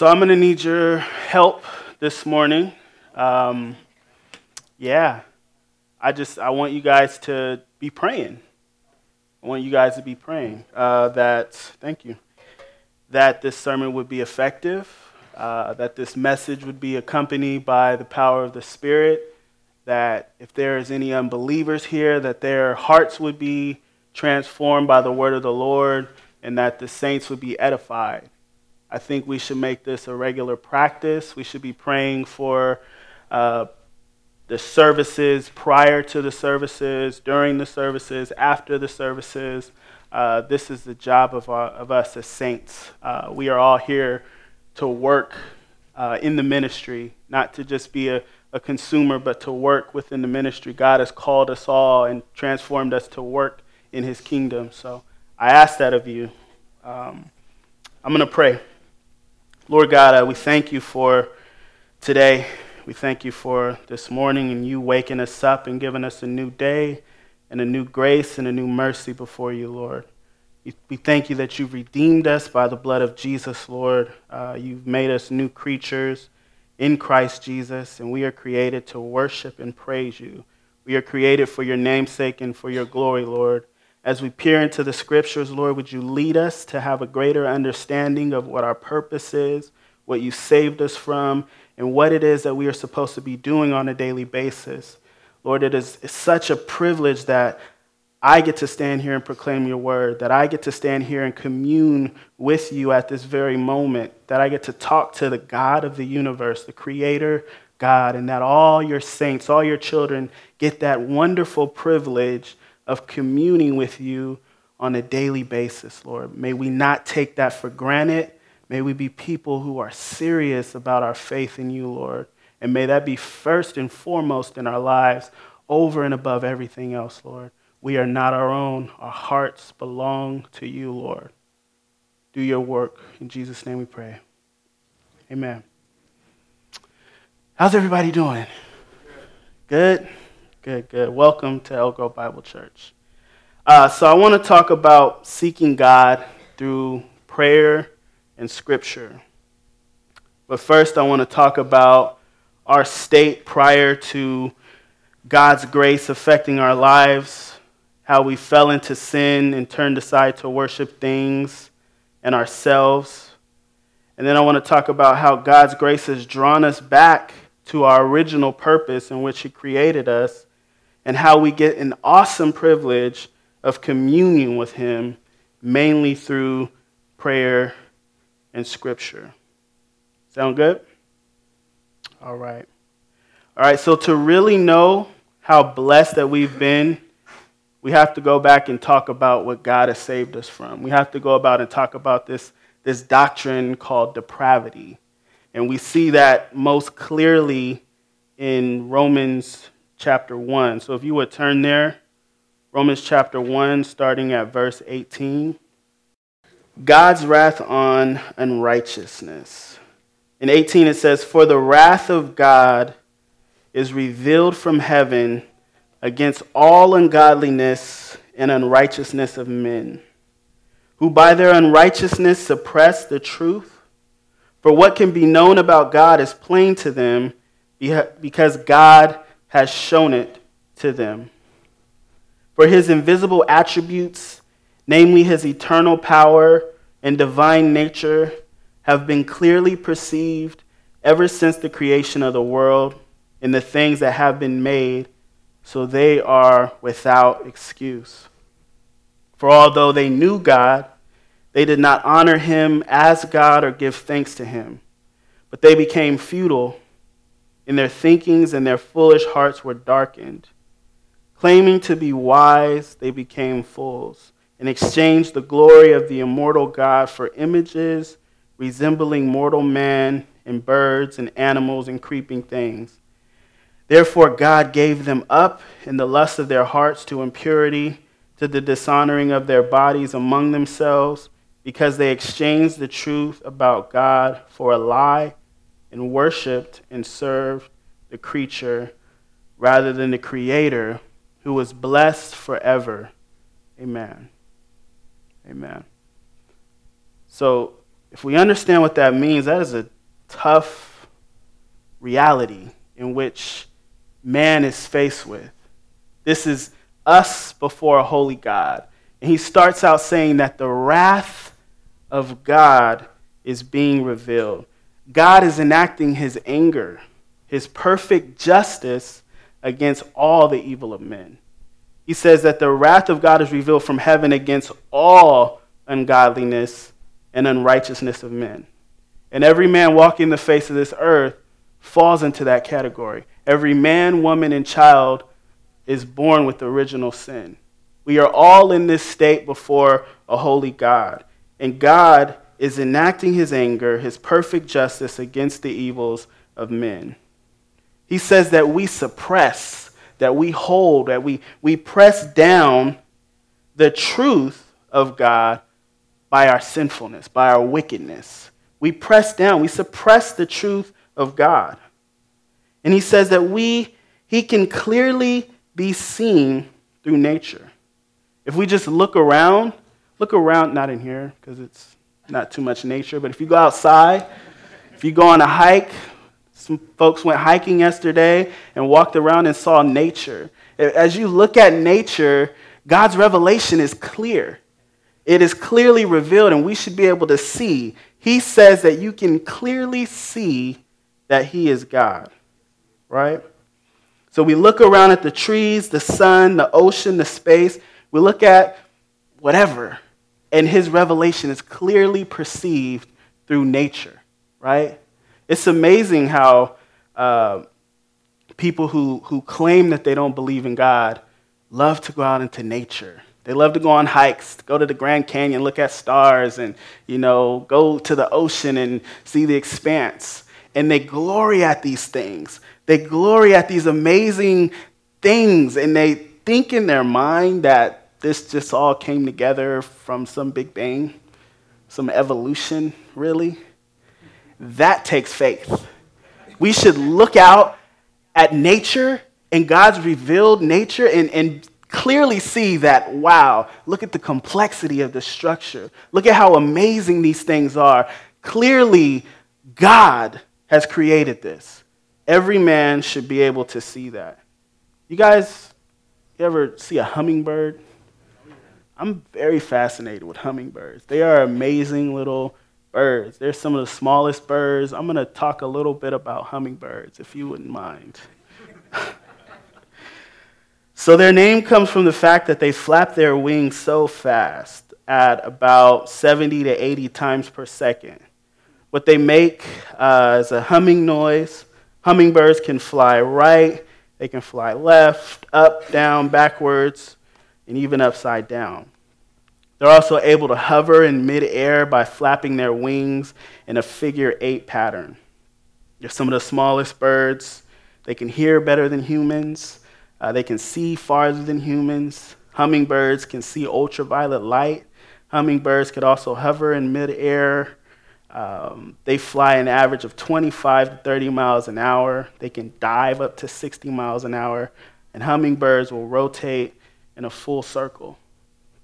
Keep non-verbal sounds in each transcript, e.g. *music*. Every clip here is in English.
So I'm going to need your help this morning. Um, yeah, I just I want you guys to be praying. I want you guys to be praying uh, that. Thank you. That this sermon would be effective. Uh, that this message would be accompanied by the power of the Spirit. That if there is any unbelievers here, that their hearts would be transformed by the word of the Lord, and that the saints would be edified. I think we should make this a regular practice. We should be praying for uh, the services prior to the services, during the services, after the services. Uh, this is the job of, our, of us as saints. Uh, we are all here to work uh, in the ministry, not to just be a, a consumer, but to work within the ministry. God has called us all and transformed us to work in his kingdom. So I ask that of you. Um, I'm going to pray. Lord God, uh, we thank you for today. We thank you for this morning and you waking us up and giving us a new day and a new grace and a new mercy before you, Lord. We thank you that you've redeemed us by the blood of Jesus, Lord. Uh, you've made us new creatures in Christ Jesus, and we are created to worship and praise you. We are created for your namesake and for your glory, Lord. As we peer into the scriptures, Lord, would you lead us to have a greater understanding of what our purpose is, what you saved us from, and what it is that we are supposed to be doing on a daily basis. Lord, it is such a privilege that I get to stand here and proclaim your word, that I get to stand here and commune with you at this very moment, that I get to talk to the God of the universe, the creator God, and that all your saints, all your children get that wonderful privilege of communing with you on a daily basis, Lord. May we not take that for granted. May we be people who are serious about our faith in you, Lord. And may that be first and foremost in our lives, over and above everything else, Lord. We are not our own. Our hearts belong to you, Lord. Do your work. In Jesus' name we pray. Amen. How's everybody doing? Good? Good, good. Welcome to Elk Grove Bible Church. Uh, so, I want to talk about seeking God through prayer and scripture. But first, I want to talk about our state prior to God's grace affecting our lives, how we fell into sin and turned aside to worship things and ourselves. And then I want to talk about how God's grace has drawn us back to our original purpose in which He created us and how we get an awesome privilege of communion with Him, mainly through prayer and Scripture. Sound good? All right. All right, so to really know how blessed that we've been, we have to go back and talk about what God has saved us from. We have to go about and talk about this, this doctrine called depravity. And we see that most clearly in Romans chapter 1. So if you would turn there, Romans chapter 1, starting at verse 18. God's wrath on unrighteousness. In 18, it says, For the wrath of God is revealed from heaven against all ungodliness and unrighteousness of men, who by their unrighteousness suppress the truth. For what can be known about God is plain to them, because God has shown it to them. For his invisible attributes, namely his eternal power and divine nature, have been clearly perceived ever since the creation of the world in the things that have been made, so they are without excuse. For although they knew God, they did not honor him as God or give thanks to him, but they became futile in their thinkings and their foolish hearts were darkened. Claiming to be wise, they became fools and exchanged the glory of the immortal God for images resembling mortal man and birds and animals and creeping things. Therefore, God gave them up in the lust of their hearts to impurity, to the dishonoring of their bodies among themselves, because they exchanged the truth about God for a lie and worshiped and served the creature rather than the creator who was blessed forever. Amen. Amen. So, If we understand what that means, that is a tough reality in which man is faced with. This is us before a holy God. And he starts out saying that the wrath of God is being revealed. God is enacting his anger, his perfect justice against all the evil of men. He says that the wrath of God is revealed from heaven against all ungodliness and unrighteousness of men. And every man walking the face of this earth falls into that category. Every man, woman, and child is born with original sin. We are all in this state before a holy God. And God is enacting his anger, his perfect justice against the evils of men. He says that we suppress, that we hold, that we, we press down the truth of God by our sinfulness, by our wickedness. We press down, we suppress the truth of God. And he says that we, he can clearly be seen through nature. If we just look around, look around, not in here because it's not too much nature, but if you go outside, if you go on a hike, some folks went hiking yesterday and walked around and saw nature. As you look at nature, God's revelation is clear. It is clearly revealed, and we should be able to see. He says that you can clearly see that He is God, right? So we look around at the trees, the sun, the ocean, the space. We look at whatever, and his revelation is clearly perceived through nature, right? It's amazing how uh, people who, who claim that they don't believe in God love to go out into nature. They love to go on hikes, go to the Grand Canyon, look at stars, and you know, go to the ocean and see the expanse. And they glory at these things. They glory at these amazing things, and they think in their mind that this just all came together from some big bang, some evolution, really? That takes faith. We should look out at nature and God's revealed nature and, and clearly see that, wow, look at the complexity of the structure. Look at how amazing these things are. Clearly, God has created this. Every man should be able to see that. You guys, you ever see a hummingbird? I'm very fascinated with hummingbirds. They are amazing little birds. They're some of the smallest birds. I'm going to talk a little bit about hummingbirds, if you wouldn't mind. *laughs* so, their name comes from the fact that they flap their wings so fast at about 70 to 80 times per second. What they make uh, is a humming noise. Hummingbirds can fly right, they can fly left, up, down, backwards and even upside down. They're also able to hover in midair by flapping their wings in a figure eight pattern. They're some of the smallest birds. They can hear better than humans. Uh, they can see farther than humans. Hummingbirds can see ultraviolet light. Hummingbirds could also hover in midair. Um, they fly an average of 25 to 30 miles an hour. They can dive up to 60 miles an hour. And hummingbirds will rotate in a full circle.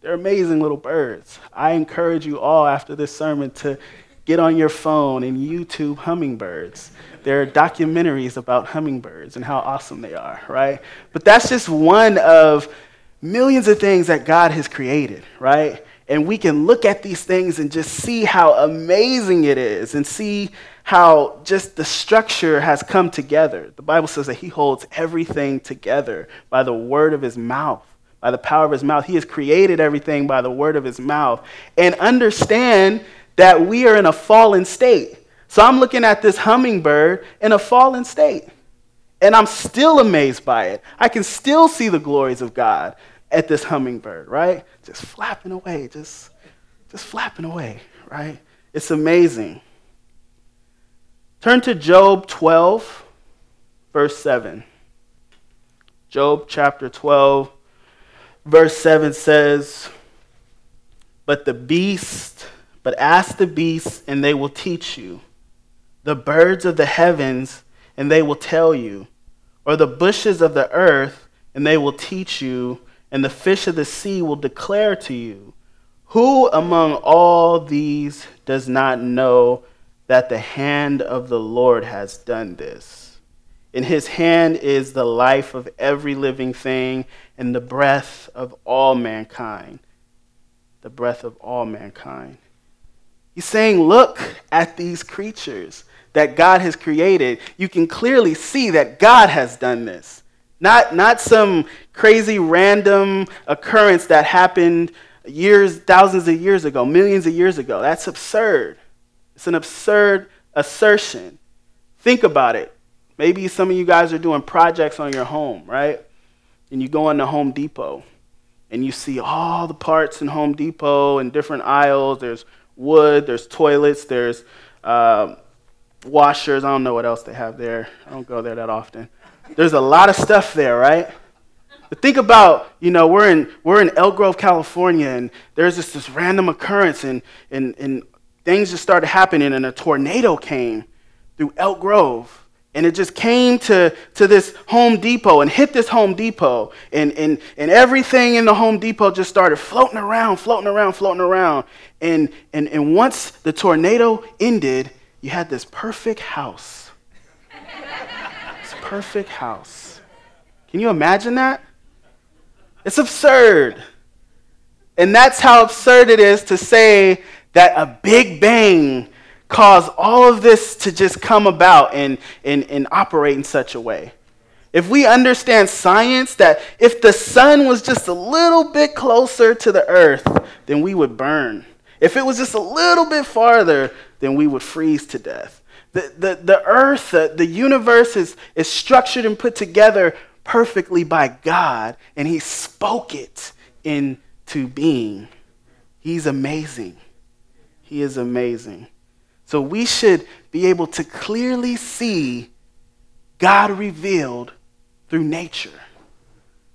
They're amazing little birds. I encourage you all after this sermon to get on your phone and YouTube hummingbirds. There are documentaries about hummingbirds and how awesome they are, right? But that's just one of millions of things that God has created, right? And we can look at these things and just see how amazing it is and see how just the structure has come together. The Bible says that He holds everything together by the word of His mouth by the power of his mouth. He has created everything by the word of his mouth. And understand that we are in a fallen state. So I'm looking at this hummingbird in a fallen state. And I'm still amazed by it. I can still see the glories of God at this hummingbird, right? Just flapping away, just, just flapping away, right? It's amazing. Turn to Job 12, verse 7. Job chapter 12, verse 7 says, But the beast, but ask the beasts, and they will teach you. The birds of the heavens, and they will tell you. Or the bushes of the earth, and they will teach you. And the fish of the sea will declare to you. Who among all these does not know that the hand of the Lord has done this? In his hand is the life of every living thing and the breath of all mankind. The breath of all mankind. He's saying, Look at these creatures that God has created. You can clearly see that God has done this. Not, not some crazy random occurrence that happened years, thousands of years ago, millions of years ago. That's absurd. It's an absurd assertion. Think about it. Maybe some of you guys are doing projects on your home, right? And you go into Home Depot and you see all the parts in Home Depot in different aisles. There's wood, there's toilets, there's uh, washers. I don't know what else they have there. I don't go there that often. There's a lot of stuff there, right? But think about, you know, we're in, we're in Elk Grove, California, and there's just this random occurrence, and, and, and things just started happening, and a tornado came through Elk Grove. And it just came to, to this Home Depot and hit this Home Depot. And, and, and everything in the Home Depot just started floating around, floating around, floating around. And, and, and once the tornado ended, you had this perfect house. this perfect house. Can you imagine that? It's absurd. And that's how absurd it is to say that a big bang caused all of this to just come about and, and, and operate in such a way. If we understand science, that if the sun was just a little bit closer to the earth, then we would burn. If it was just a little bit farther, then we would freeze to death. The, the, the earth, the, the universe is, is structured and put together perfectly by God, and He spoke it into being. He's amazing. He is amazing. So we should be able to clearly see God revealed through nature.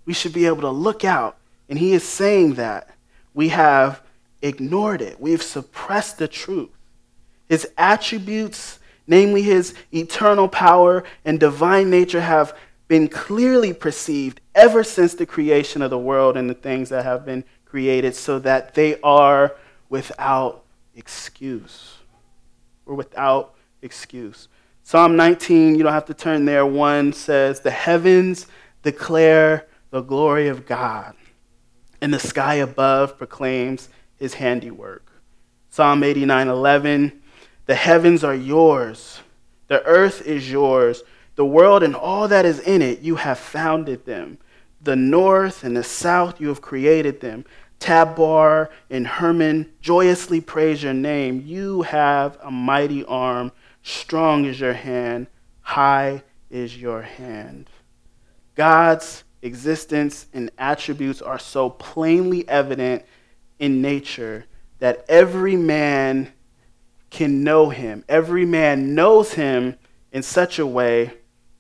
We should be able to look out, and He is saying that we have ignored it, we've suppressed the truth. His attributes, namely His eternal power and divine nature, have been clearly perceived ever since the creation of the world and the things that have been created, so that they are without excuse. Or without excuse. Psalm 19, you don't have to turn there, 1 says, The heavens declare the glory of God, and the sky above proclaims his handiwork. Psalm 89, 11, The heavens are yours, the earth is yours the world and all that is in it, you have founded them. The north and the south, you have created them. Tabor and Hermon joyously praise your name. You have a mighty arm. Strong is your hand. High is your hand. God's existence and attributes are so plainly evident in nature that every man can know him. Every man knows him in such a way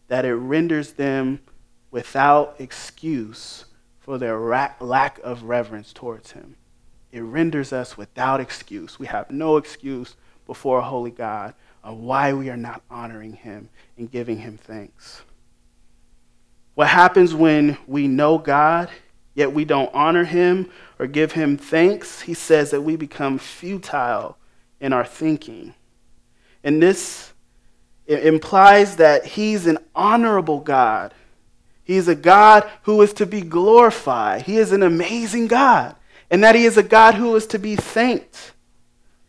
that it renders them without excuse for their lack of reverence towards him. It renders us without excuse. We have no excuse before a holy God of why we are not honoring him and giving him thanks. What happens when we know God, yet we don't honor him or give him thanks? He says that we become futile in our thinking. And this implies that he's an honorable God. He's a God who is to be glorified. He is an amazing God. And that he is a God who is to be thanked.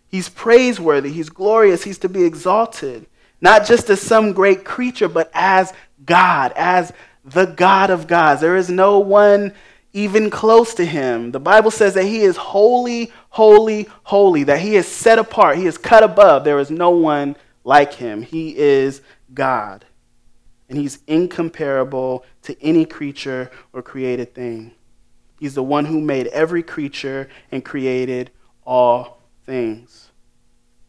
He's praiseworthy. He's glorious. He's to be exalted. Not just as some great creature, but as God, as the God of gods. There is no one even close to him. The Bible says that he is holy, holy, holy, that he is set apart, he is cut above. There is no one like him. He is God. And he's incomparable to any creature or created thing. He's the one who made every creature and created all things.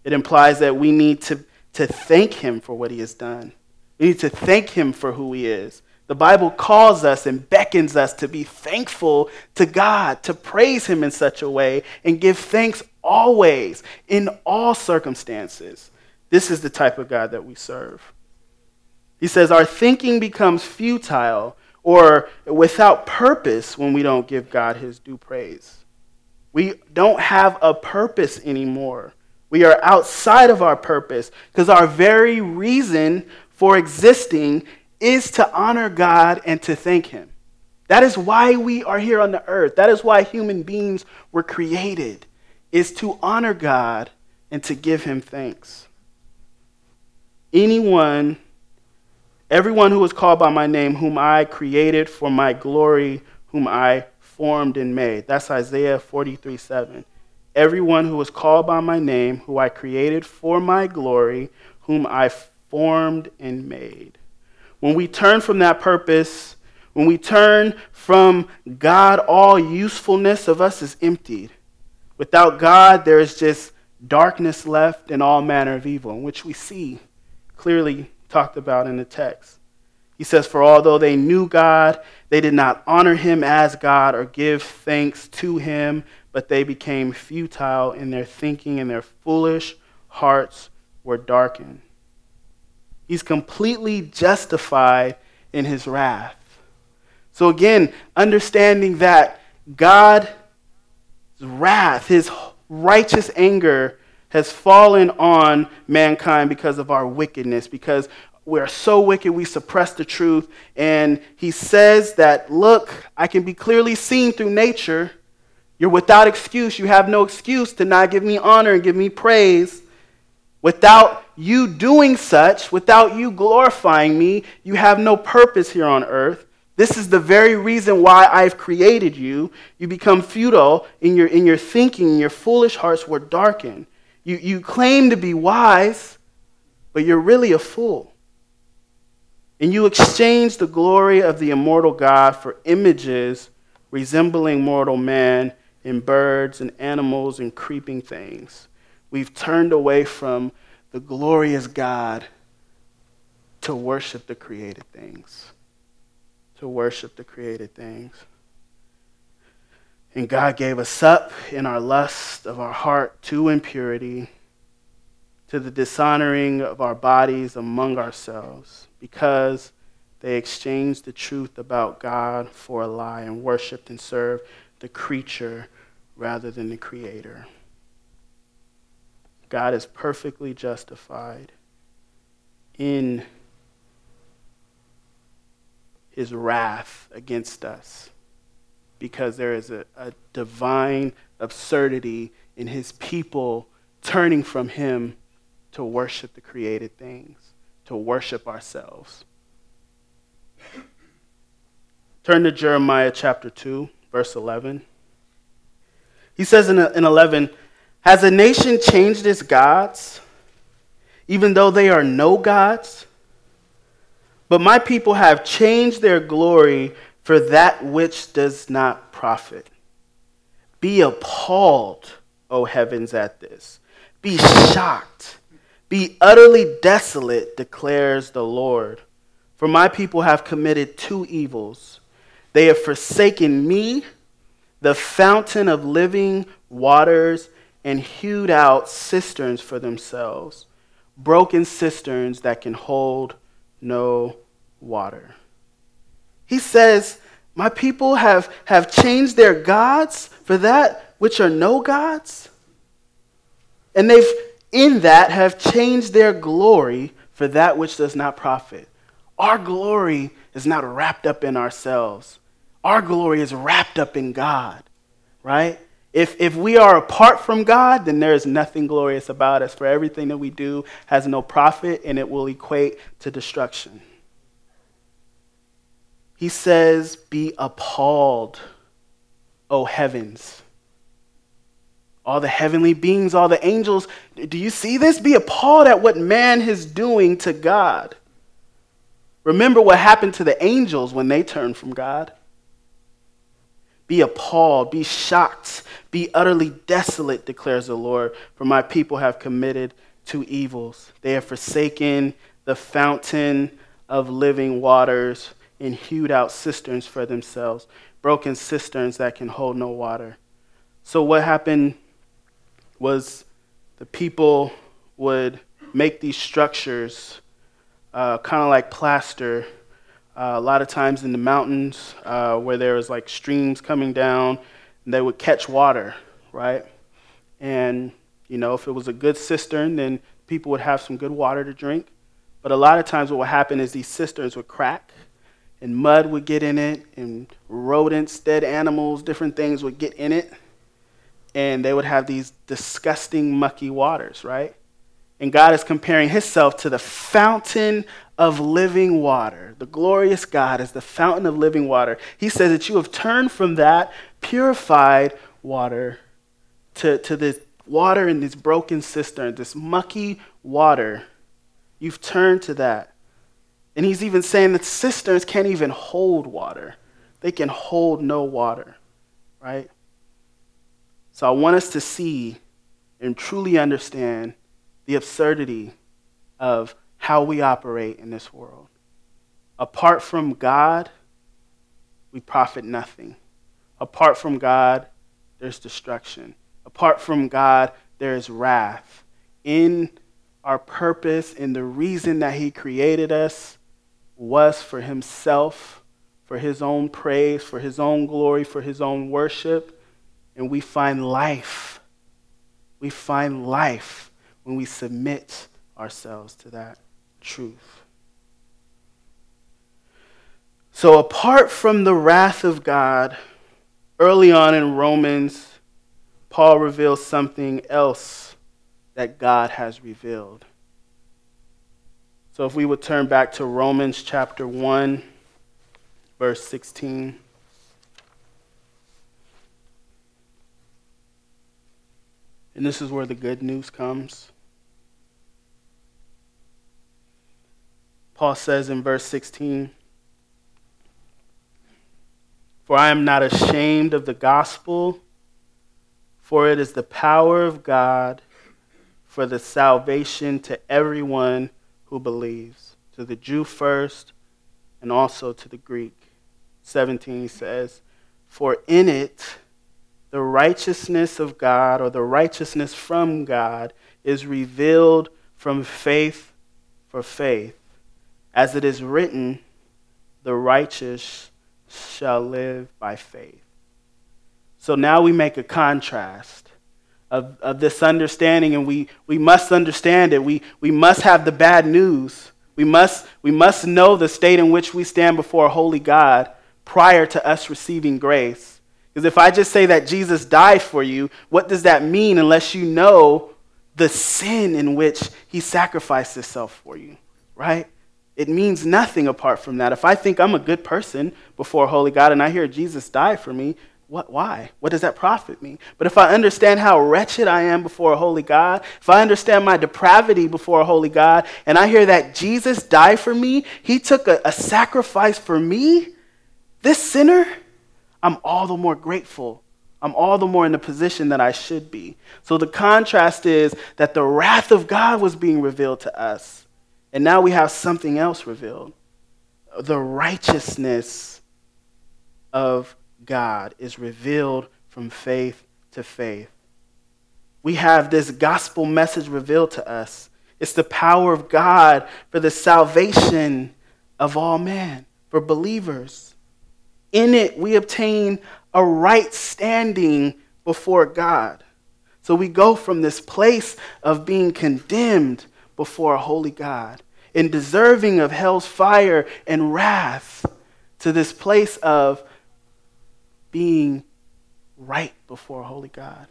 It implies that we need to, to thank him for what he has done. We need to thank him for who he is. The Bible calls us and beckons us to be thankful to God, to praise him in such a way, and give thanks always, in all circumstances. This is the type of God that we serve. He says, Our thinking becomes futile or without purpose when we don't give God his due praise. We don't have a purpose anymore. We are outside of our purpose because our very reason for existing is to honor God and to thank Him. That is why we are here on the earth. That is why human beings were created, is to honor God and to give Him thanks. Anyone, everyone who is called by my name, whom I created for my glory, whom I formed and made. That's Isaiah 43 7. Everyone who is called by my name, who I created for my glory, whom I formed and made. When we turn from that purpose, when we turn from God, all usefulness of us is emptied. Without God, there is just darkness left and all manner of evil, which we see clearly talked about in the text. He says, For although they knew God, they did not honor him as God or give thanks to him, but they became futile in their thinking, and their foolish hearts were darkened. He's completely justified in his wrath. So, again, understanding that God's wrath, his righteous anger, has fallen on mankind because of our wickedness, because we're so wicked we suppress the truth. And he says that, look, I can be clearly seen through nature. You're without excuse. You have no excuse to not give me honor and give me praise. Without you doing such, without you glorifying me, you have no purpose here on earth. This is the very reason why I've created you. You become futile in your, in your thinking, and your foolish hearts were darkened. You, you claim to be wise, but you're really a fool. And you exchange the glory of the immortal God for images resembling mortal man in birds and animals and creeping things. We've turned away from the glorious God to worship the created things to worship the created things. And God gave us up in our lust of our heart to impurity, to the dishonoring of our bodies among ourselves, because they exchanged the truth about God for a lie and worshiped and served the creature rather than the creator. God is perfectly justified in his wrath against us because there is a, a divine absurdity in his people turning from him to worship the created things, to worship ourselves. Turn to Jeremiah chapter 2, verse 11. He says in, in 11, Has a nation changed its gods, even though they are no gods? But my people have changed their glory for that which does not profit. Be appalled, O heavens, at this. Be shocked. Be utterly desolate, declares the Lord. For my people have committed two evils. They have forsaken me, the fountain of living waters, and hewed out cisterns for themselves, broken cisterns that can hold no water. He says, My people have, have changed their gods for that which are no gods. And they've, in that, have changed their glory for that which does not profit. Our glory is not wrapped up in ourselves. Our glory is wrapped up in God, right? If, if we are apart from God, then there is nothing glorious about us, for everything that we do has no profit and it will equate to destruction. He says, Be appalled, O heavens. All the heavenly beings, all the angels, do you see this? Be appalled at what man is doing to God. Remember what happened to the angels when they turned from God. Be appalled, be shocked, be utterly desolate, declares the Lord, for my people have committed two evils. They have forsaken the fountain of living waters and hewed out cisterns for themselves, broken cisterns that can hold no water. So, what happened was the people would make these structures uh, kind of like plaster. Uh, a lot of times in the mountains uh, where there was like streams coming down, they would catch water, right? And, you know, if it was a good cistern, then people would have some good water to drink. But a lot of times, what would happen is these cisterns would crack, and mud would get in it, and rodents, dead animals, different things would get in it, and they would have these disgusting, mucky waters, right? And God is comparing Himself to the fountain of living water. The glorious God is the fountain of living water. He says that you have turned from that purified water to, to this water in this broken cistern, this mucky water. You've turned to that. And he's even saying that cisterns can't even hold water, they can hold no water, right? So I want us to see and truly understand the absurdity of how we operate in this world. Apart from God, we profit nothing. Apart from God, there's destruction. Apart from God, there is wrath. In our purpose in the reason that He created us was for Himself, for His own praise, for His own glory, for His own worship. And we find life. We find life when we submit ourselves to that truth. So, apart from the wrath of God, early on in Romans, Paul reveals something else that God has revealed. So, if we would turn back to Romans chapter 1, verse 16. And this is where the good news comes. Paul says in verse 16, For I am not ashamed of the gospel, for it is the power of God for the salvation to everyone who believes, to the Jew first, and also to the Greek. 17 says, For in it the righteousness of God, or the righteousness from God, is revealed from faith for faith as it is written, the righteous shall live by faith. So now we make a contrast of, of this understanding, and we, we must understand it. We, we must have the bad news. We must, we must know the state in which we stand before a holy God prior to us receiving grace. Because if I just say that Jesus died for you, what does that mean unless you know the sin in which he sacrificed himself for you, right? It means nothing apart from that. If I think I'm a good person before a holy God and I hear Jesus died for me, what, why? What does that profit me? But if I understand how wretched I am before a holy God, if I understand my depravity before a holy God, and I hear that Jesus died for me, he took a, a sacrifice for me, this sinner, I'm all the more grateful. I'm all the more in the position that I should be. So the contrast is that the wrath of God was being revealed to us and now we have something else revealed. The righteousness of God is revealed from faith to faith. We have this gospel message revealed to us. It's the power of God for the salvation of all men, for believers. In it, we obtain a right standing before God. So we go from this place of being condemned before a holy God and deserving of hell's fire and wrath to this place of being right before a holy God,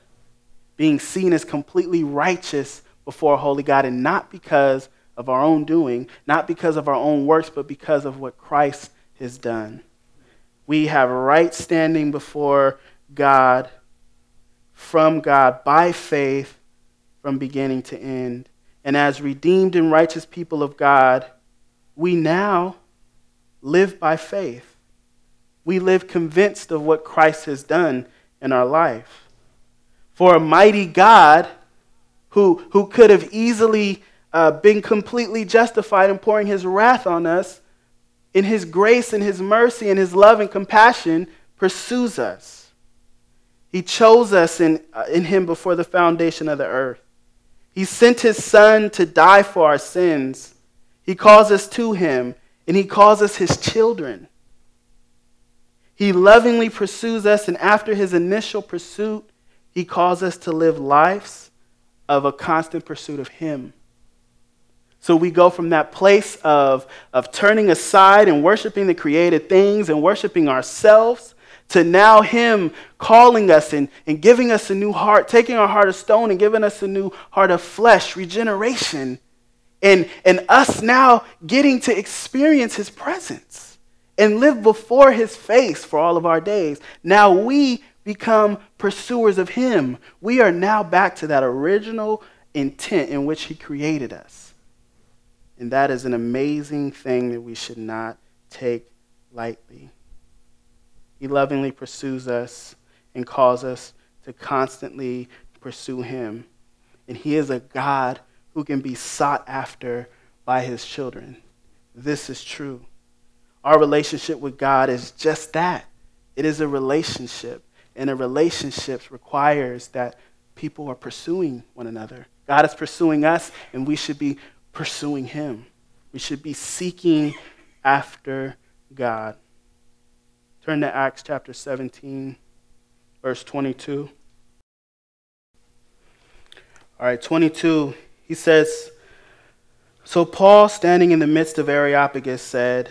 being seen as completely righteous before a holy God, and not because of our own doing, not because of our own works, but because of what Christ has done. We have right standing before God, from God, by faith, from beginning to end. And as redeemed and righteous people of God, we now live by faith. We live convinced of what Christ has done in our life. For a mighty God who, who could have easily uh, been completely justified in pouring his wrath on us, in his grace and his mercy and his love and compassion, pursues us. He chose us in, uh, in him before the foundation of the earth. He sent his son to die for our sins. He calls us to him, and he calls us his children. He lovingly pursues us, and after his initial pursuit, He calls us to live lives of a constant pursuit of Him. So we go from that place of, of turning aside and worshiping the created things and worshiping ourselves to now Him calling us and, and giving us a new heart, taking our heart of stone and giving us a new heart of flesh, regeneration, and, and us now getting to experience His presence and live before His face for all of our days. Now we become pursuers of Him. We are now back to that original intent in which He created us. And that is an amazing thing that we should not take lightly. He lovingly pursues us and calls us to constantly pursue Him. And He is a God who can be sought after by His children. This is true. Our relationship with God is just that it is a relationship. And a relationship requires that people are pursuing one another. God is pursuing us, and we should be pursuing Him. We should be seeking after God. Turn to Acts chapter 17, verse 22. All right, 22, he says, So Paul, standing in the midst of Areopagus, said,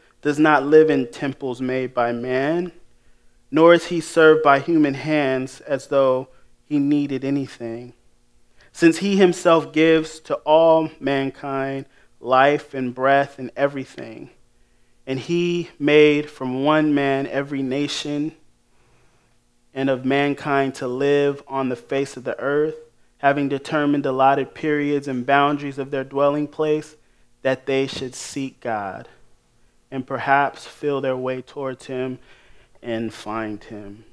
does not live in temples made by man, nor is he served by human hands as though he needed anything. Since he himself gives to all mankind life and breath and everything, and he made from one man every nation and of mankind to live on the face of the earth, having determined allotted periods and boundaries of their dwelling place, that they should seek God and perhaps feel their way towards Him and find Him.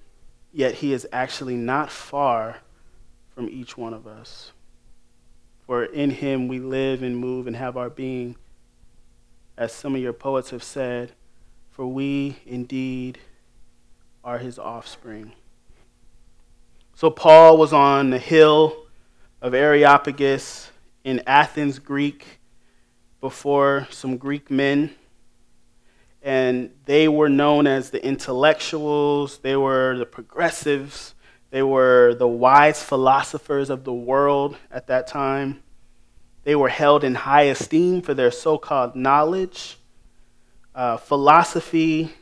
Yet He is actually not far from each one of us. For in Him we live and move and have our being, as some of your poets have said, for we indeed are His offspring. So Paul was on the hill of Areopagus in Athens, Greek, before some Greek men. And they were known as the intellectuals, they were the progressives, they were the wise philosophers of the world at that time. They were held in high esteem for their so called knowledge. Uh, philosophy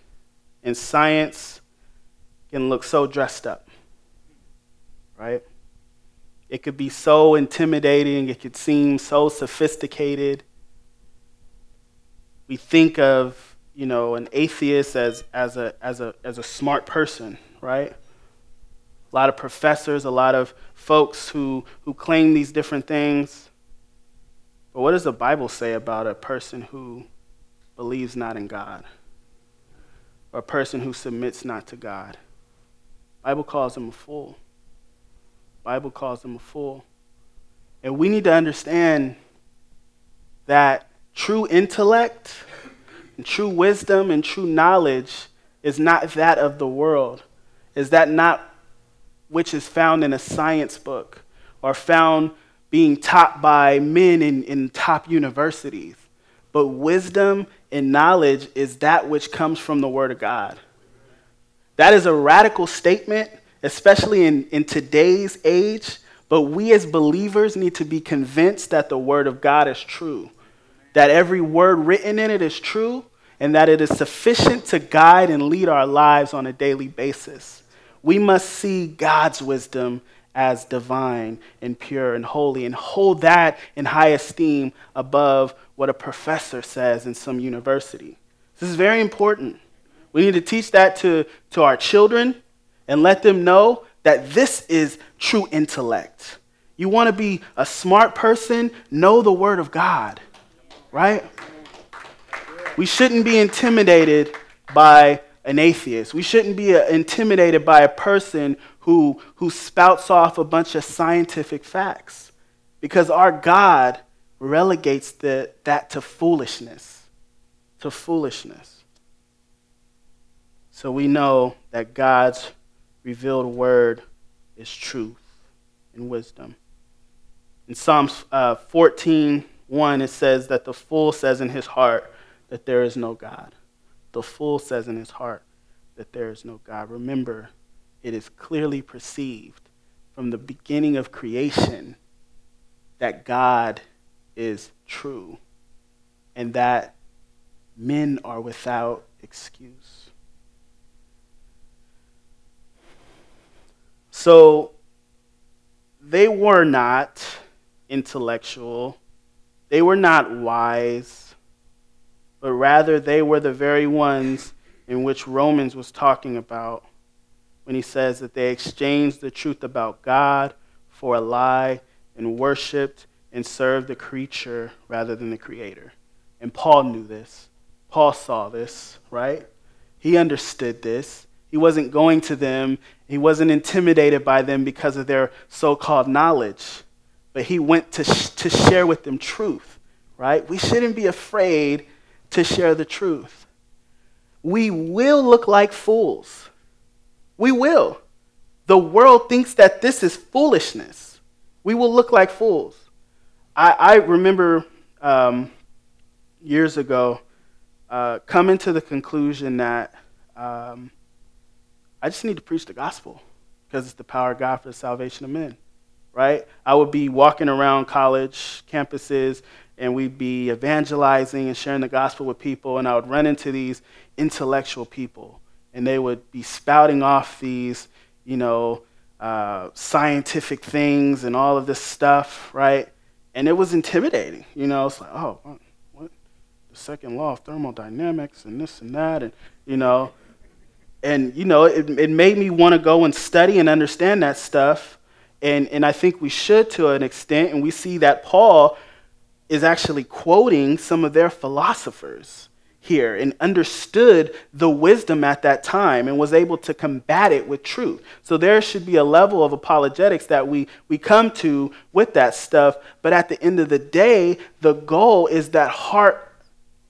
and science can look so dressed up right? It could be so intimidating, it could seem so sophisticated. We think of, you know, an atheist as, as, a, as, a, as a smart person, right? A lot of professors, a lot of folks who, who claim these different things. But what does the Bible say about a person who believes not in God? Or a person who submits not to God? Bible calls him a fool. Bible calls them a fool. And we need to understand that true intellect and true wisdom and true knowledge is not that of the world. Is that not which is found in a science book or found being taught by men in, in top universities? But wisdom and knowledge is that which comes from the Word of God. That is a radical statement especially in, in today's age. But we as believers need to be convinced that the Word of God is true, that every word written in it is true, and that it is sufficient to guide and lead our lives on a daily basis. We must see God's wisdom as divine and pure and holy and hold that in high esteem above what a professor says in some university. This is very important. We need to teach that to, to our children and let them know that this is true intellect. You want to be a smart person, know the Word of God, right? We shouldn't be intimidated by an atheist. We shouldn't be uh, intimidated by a person who, who spouts off a bunch of scientific facts because our God relegates the, that to foolishness. To foolishness. So we know that God's revealed word is truth and wisdom. In Psalms uh, 14, 1, it says that the fool says in his heart that there is no God. The fool says in his heart that there is no God. Remember, it is clearly perceived from the beginning of creation that God is true and that men are without excuse. So they were not intellectual, they were not wise, but rather they were the very ones in which Romans was talking about when he says that they exchanged the truth about God for a lie and worshiped and served the creature rather than the creator. And Paul knew this. Paul saw this, right? He understood this. He wasn't going to them, he wasn't intimidated by them because of their so called knowledge, but he went to, sh- to share with them truth, right? We shouldn't be afraid to share the truth. We will look like fools. We will. The world thinks that this is foolishness. We will look like fools. I, I remember um, years ago uh, coming to the conclusion that um, I just need to preach the gospel because it's the power of God for the salvation of men, right? I would be walking around college campuses and we'd be evangelizing and sharing the gospel with people, and I would run into these intellectual people, and they would be spouting off these, you know, uh, scientific things and all of this stuff, right? And it was intimidating, you know. It's like, oh, what? The second law of thermodynamics and this and that, and you know, and you know, it, it made me want to go and study and understand that stuff. And, and I think we should to an extent. And we see that Paul is actually quoting some of their philosophers here and understood the wisdom at that time and was able to combat it with truth. So there should be a level of apologetics that we, we come to with that stuff. But at the end of the day, the goal is that heart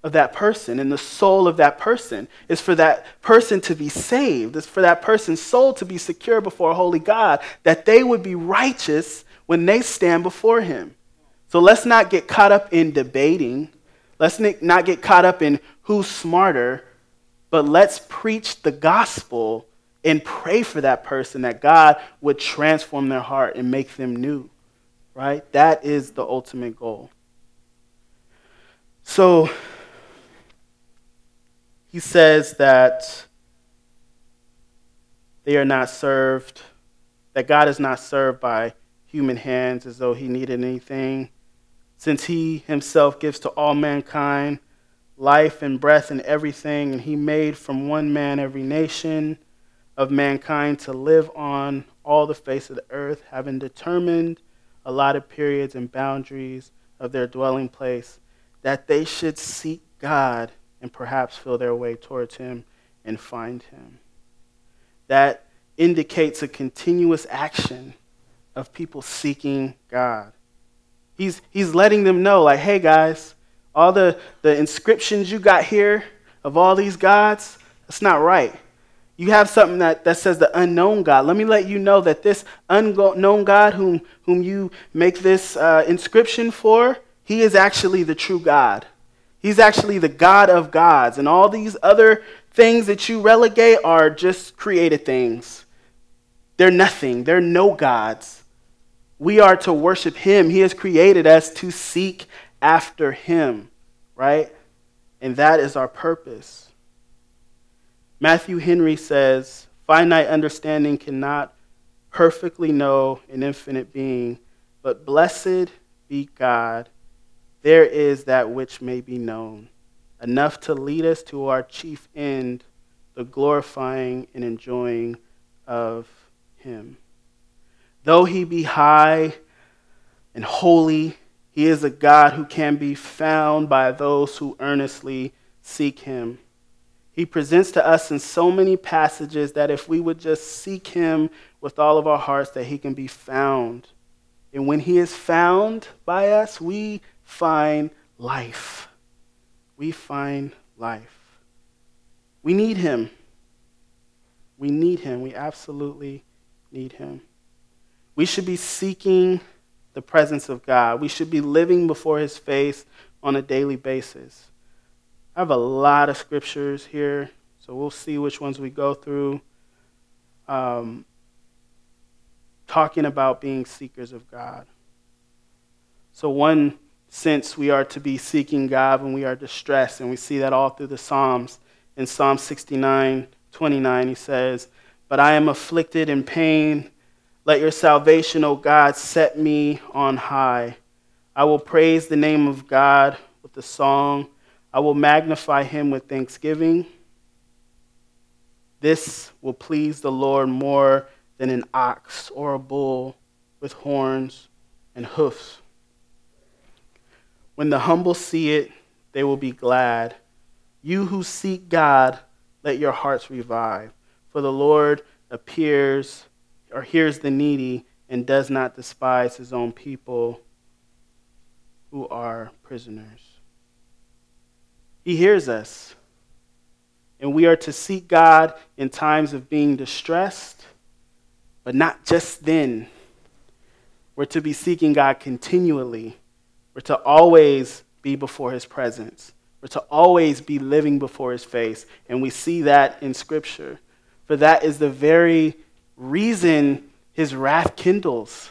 of that person and the soul of that person is for that person to be saved. It's for that person's soul to be secure before a holy God, that they would be righteous when they stand before him. So let's not get caught up in debating. Let's not get caught up in who's smarter, but let's preach the gospel and pray for that person that God would transform their heart and make them new. Right? That is the ultimate goal. So he says that they are not served, that God is not served by human hands as though he needed anything since he himself gives to all mankind life and breath and everything, and he made from one man every nation of mankind to live on all the face of the earth, having determined allotted periods and boundaries of their dwelling place, that they should seek God and perhaps feel their way towards him and find him. That indicates a continuous action of people seeking God. He's, he's letting them know, like, hey guys, all the, the inscriptions you got here of all these gods, that's not right. You have something that, that says the unknown God. Let me let you know that this unknown God, whom, whom you make this uh, inscription for, he is actually the true God. He's actually the God of gods. And all these other things that you relegate are just created things. They're nothing, they're no gods. We are to worship Him. He has created us to seek after Him, right? And that is our purpose. Matthew Henry says finite understanding cannot perfectly know an infinite being, but blessed be God, there is that which may be known, enough to lead us to our chief end, the glorifying and enjoying of Him. Though he be high and holy, he is a God who can be found by those who earnestly seek him. He presents to us in so many passages that if we would just seek him with all of our hearts, that he can be found. And when he is found by us, we find life. We find life. We need him. We need him. We absolutely need him. We should be seeking the presence of God. We should be living before his face on a daily basis. I have a lot of scriptures here, so we'll see which ones we go through. Um, talking about being seekers of God. So, one sense we are to be seeking God when we are distressed, and we see that all through the Psalms. In Psalm 69 29, he says, But I am afflicted in pain. Let your salvation, O God, set me on high. I will praise the name of God with a song. I will magnify him with thanksgiving. This will please the Lord more than an ox or a bull with horns and hoofs. When the humble see it, they will be glad. You who seek God, let your hearts revive. For the Lord appears or hears the needy and does not despise his own people who are prisoners. He hears us. And we are to seek God in times of being distressed, but not just then. We're to be seeking God continually. We're to always be before His presence. We're to always be living before His face. And we see that in Scripture. For that is the very reason His wrath kindles,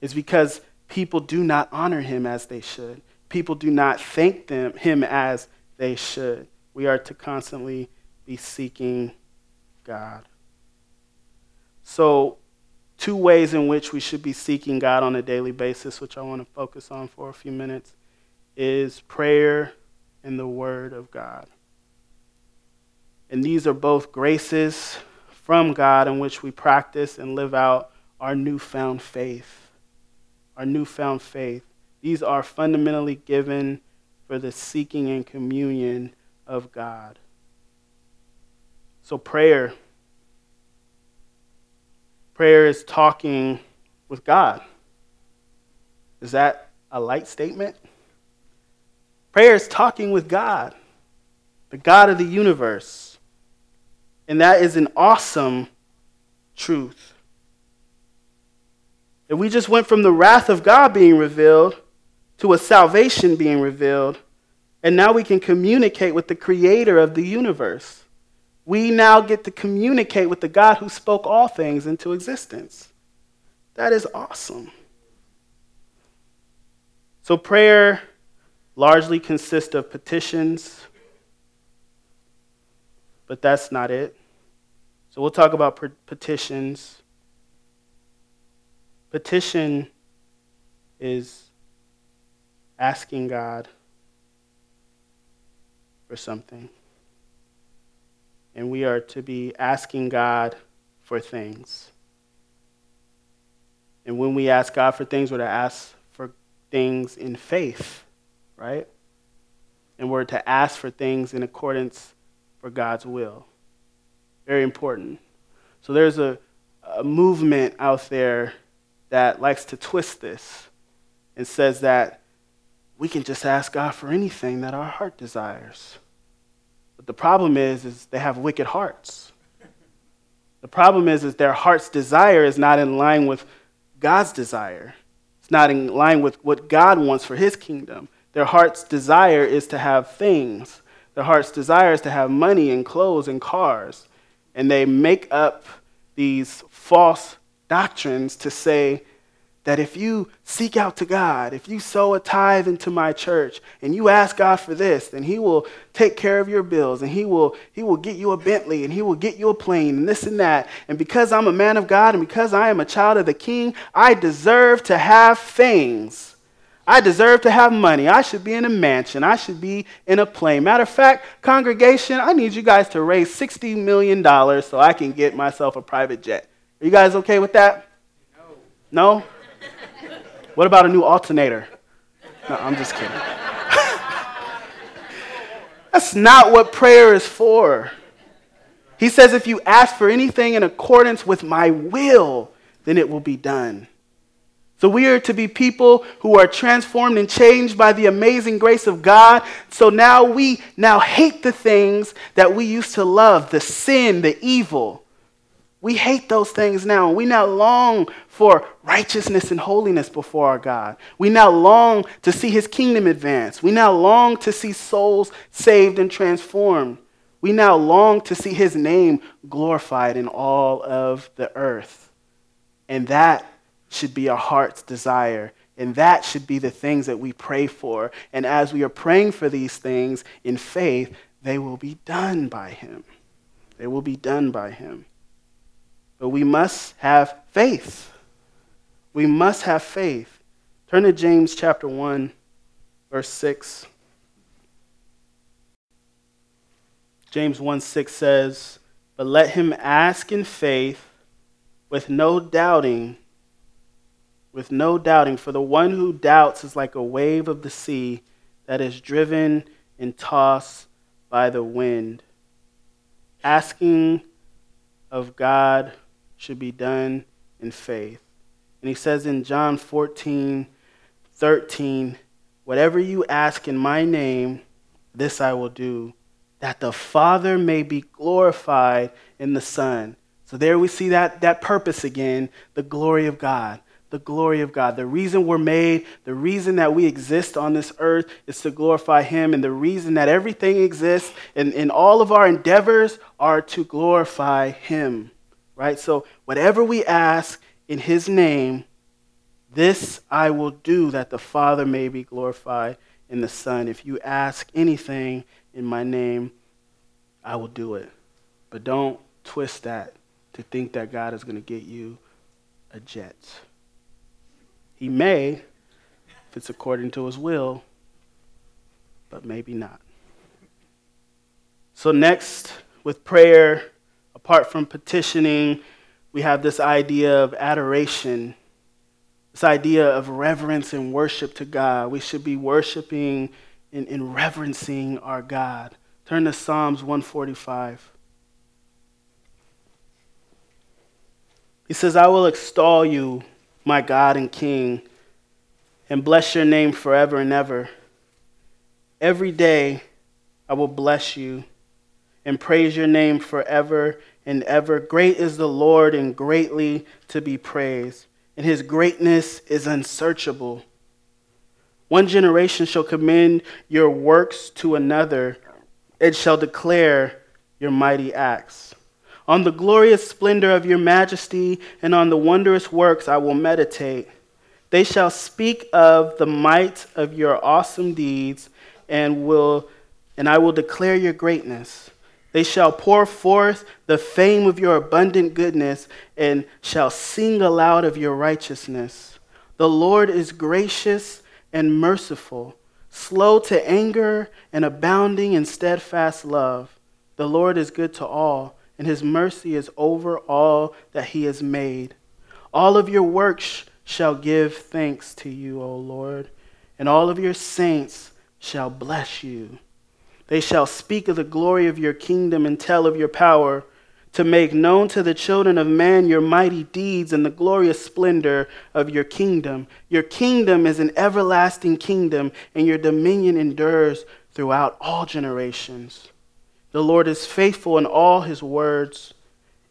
is because people do not honor Him as they should. People do not thank them, Him as they should. We are to constantly be seeking God. So, two ways in which we should be seeking God on a daily basis, which I want to focus on for a few minutes, is prayer and the Word of God. And these are both graces from God in which we practice and live out our newfound faith. Our newfound faith. These are fundamentally given for the seeking and communion of God. So, prayer. Prayer is talking with God. Is that a light statement? Prayer is talking with God, the God of the universe. And that is an awesome truth. If we just went from the wrath of God being revealed to a salvation being revealed. And now we can communicate with the creator of the universe. We now get to communicate with the God who spoke all things into existence. That is awesome. So, prayer largely consists of petitions, but that's not it. So, we'll talk about petitions. Petition is asking God for something. And we are to be asking God for things. And when we ask God for things, we're to ask for things in faith, right? And we're to ask for things in accordance for God's will. Very important. So there's a, a movement out there that likes to twist this and says that we can just ask God for anything that our heart desires. But the problem is, is they have wicked hearts. The problem is, is their heart's desire is not in line with God's desire. It's not in line with what God wants for his kingdom. Their heart's desire is to have things. Their heart's desire is to have money and clothes and cars. And they make up these false doctrines to say that if you seek out to God, if you sow a tithe into my church and you ask God for this, then he will take care of your bills and he will he will get you a Bentley and he will get you a plane and this and that. And because I'm a man of God and because I am a child of the king, I deserve to have things. I deserve to have money. I should be in a mansion. I should be in a plane. Matter of fact, congregation, I need you guys to raise $60 million so I can get myself a private jet. Are you guys okay with that? No? No? *laughs* What about a new alternator? No, I'm just kidding. *laughs* That's not what prayer is for. He says, if you ask for anything in accordance with my will, then it will be done. So we are to be people who are transformed and changed by the amazing grace of God. So now we now hate the things that we used to love, the sin, the evil. We hate those things now. We now long for righteousness and holiness before our God. We now long to see his kingdom advance. We now long to see souls saved and transformed. We now long to see his name glorified in all of the earth. And that should be our heart's desire. And that should be the things that we pray for. And as we are praying for these things in faith, they will be done by Him. They will be done by Him. But we must have faith. We must have faith. Turn to James chapter 1, verse 6. James 1 6 says, But let him ask in faith with no doubting with no doubting, for the one who doubts is like a wave of the sea that is driven and tossed by the wind. Asking of God should be done in faith. And he says in John 14, 13, Whatever you ask in my name, this I will do, that the Father may be glorified in the Son. So there we see that, that purpose again, the glory of God the glory of God. The reason we're made, the reason that we exist on this earth is to glorify Him. And the reason that everything exists and, and all of our endeavors are to glorify Him. Right? So, whatever we ask in His name, this I will do that the Father may be glorified in the Son. If you ask anything in my name, I will do it. But don't twist that to think that God is going to get you a jet. He may, if it's according to his will, but maybe not. So, next, with prayer, apart from petitioning, we have this idea of adoration, this idea of reverence and worship to God. We should be worshiping and, and reverencing our God. Turn to Psalms 145. He says, I will extol you my God and King, and bless your name forever and ever. Every day I will bless you and praise your name forever and ever. Great is the Lord and greatly to be praised, and his greatness is unsearchable. One generation shall commend your works to another, it shall declare your mighty acts. On the glorious splendor of your majesty and on the wondrous works I will meditate. They shall speak of the might of your awesome deeds and will and I will declare your greatness. They shall pour forth the fame of your abundant goodness and shall sing aloud of your righteousness. The Lord is gracious and merciful, slow to anger and abounding in steadfast love. The Lord is good to all and his mercy is over all that he has made. All of your works shall give thanks to you, O Lord, and all of your saints shall bless you. They shall speak of the glory of your kingdom and tell of your power, to make known to the children of man your mighty deeds and the glorious splendor of your kingdom. Your kingdom is an everlasting kingdom, and your dominion endures throughout all generations. The Lord is faithful in all his words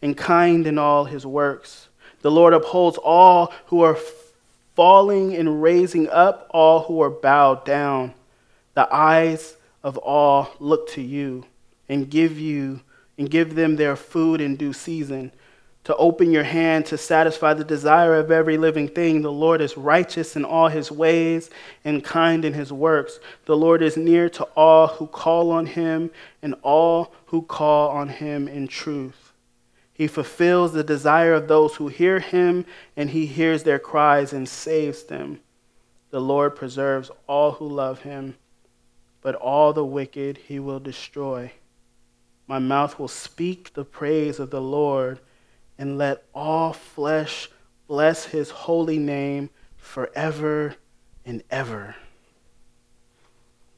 and kind in all his works. The Lord upholds all who are falling and raising up all who are bowed down. The eyes of all look to you and give you and give them their food in due season to open your hand to satisfy the desire of every living thing. The Lord is righteous in all his ways and kind in his works. The Lord is near to all who call on him and all who call on him in truth. He fulfills the desire of those who hear him, and he hears their cries and saves them. The Lord preserves all who love him, but all the wicked he will destroy. My mouth will speak the praise of the Lord and let all flesh bless his holy name forever and ever.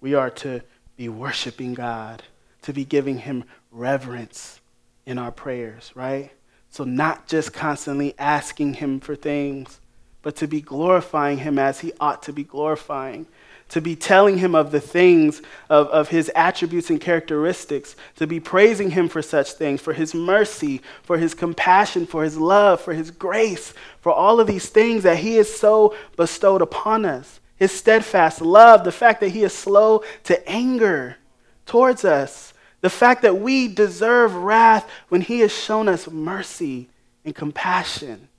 We are to be worshiping God, to be giving Him reverence in our prayers, right? So, not just constantly asking Him for things, but to be glorifying Him as He ought to be glorifying, to be telling Him of the things, of, of His attributes and characteristics, to be praising Him for such things, for His mercy, for His compassion, for His love, for His grace, for all of these things that He has so bestowed upon us. His steadfast love, the fact that He is slow to anger towards us, the fact that we deserve wrath when He has shown us mercy and compassion.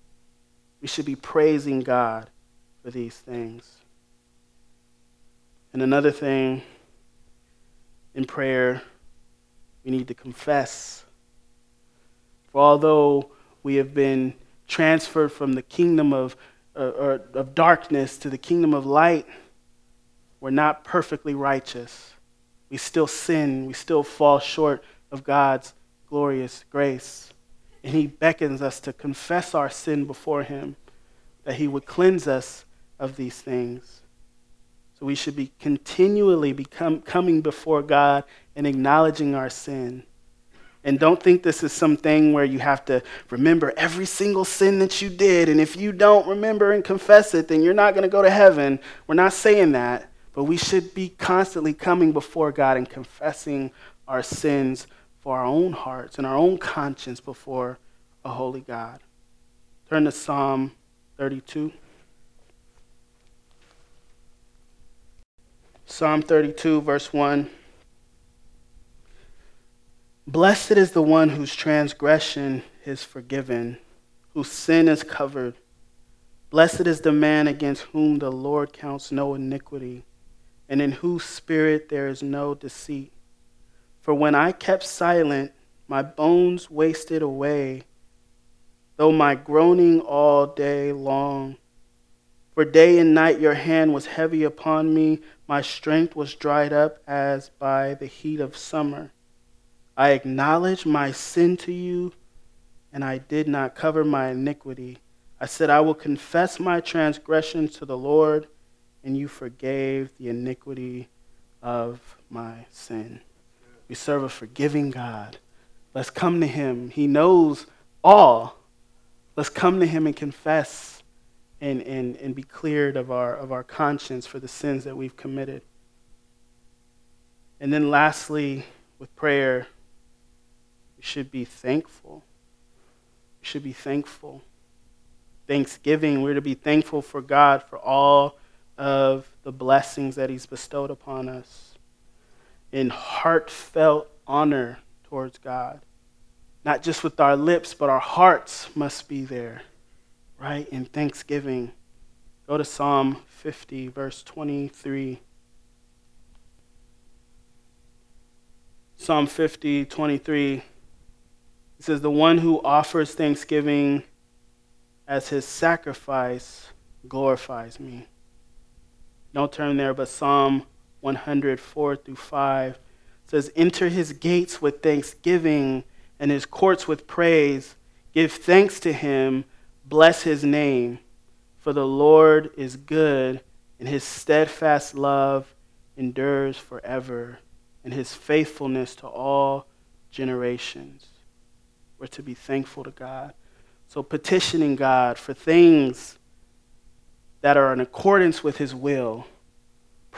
We should be praising God for these things. And another thing in prayer, we need to confess. For although we have been transferred from the kingdom of, uh, of darkness to the kingdom of light, we're not perfectly righteous. We still sin. We still fall short of God's glorious grace. And He beckons us to confess our sin before Him, that He would cleanse us of these things. So we should be continually become, coming before God and acknowledging our sin. And don't think this is something where you have to remember every single sin that you did. And if you don't remember and confess it, then you're not going to go to heaven. We're not saying that. But we should be constantly coming before God and confessing our sins for our own hearts and our own conscience before a holy God. Turn to Psalm 32. Psalm 32, verse 1. Blessed is the one whose transgression is forgiven, whose sin is covered. Blessed is the man against whom the Lord counts no iniquity, and in whose spirit there is no deceit. For when I kept silent, my bones wasted away, though my groaning all day long. For day and night your hand was heavy upon me, my strength was dried up as by the heat of summer. I acknowledged my sin to you, and I did not cover my iniquity. I said, I will confess my transgression to the Lord, and you forgave the iniquity of my sin. We serve a forgiving God. Let's come to him. He knows all. Let's come to him and confess and, and, and be cleared of our, of our conscience for the sins that we've committed. And then, lastly, with prayer, we should be thankful. We should be thankful. Thanksgiving, we're to be thankful for God for all of the blessings that He's bestowed upon us in heartfelt honor towards God. Not just with our lips, but our hearts must be there right, in thanksgiving. Go to Psalm 50, verse 23. Psalm 50, 23. It says, The one who offers thanksgiving as his sacrifice glorifies me. Don't turn there, but Psalm 104 through 5 says, Enter his gates with thanksgiving and his courts with praise. Give thanks to him Bless his name, for the Lord is good, and his steadfast love endures forever, and his faithfulness to all generations. We're to be thankful to God. So, petitioning God for things that are in accordance with his will,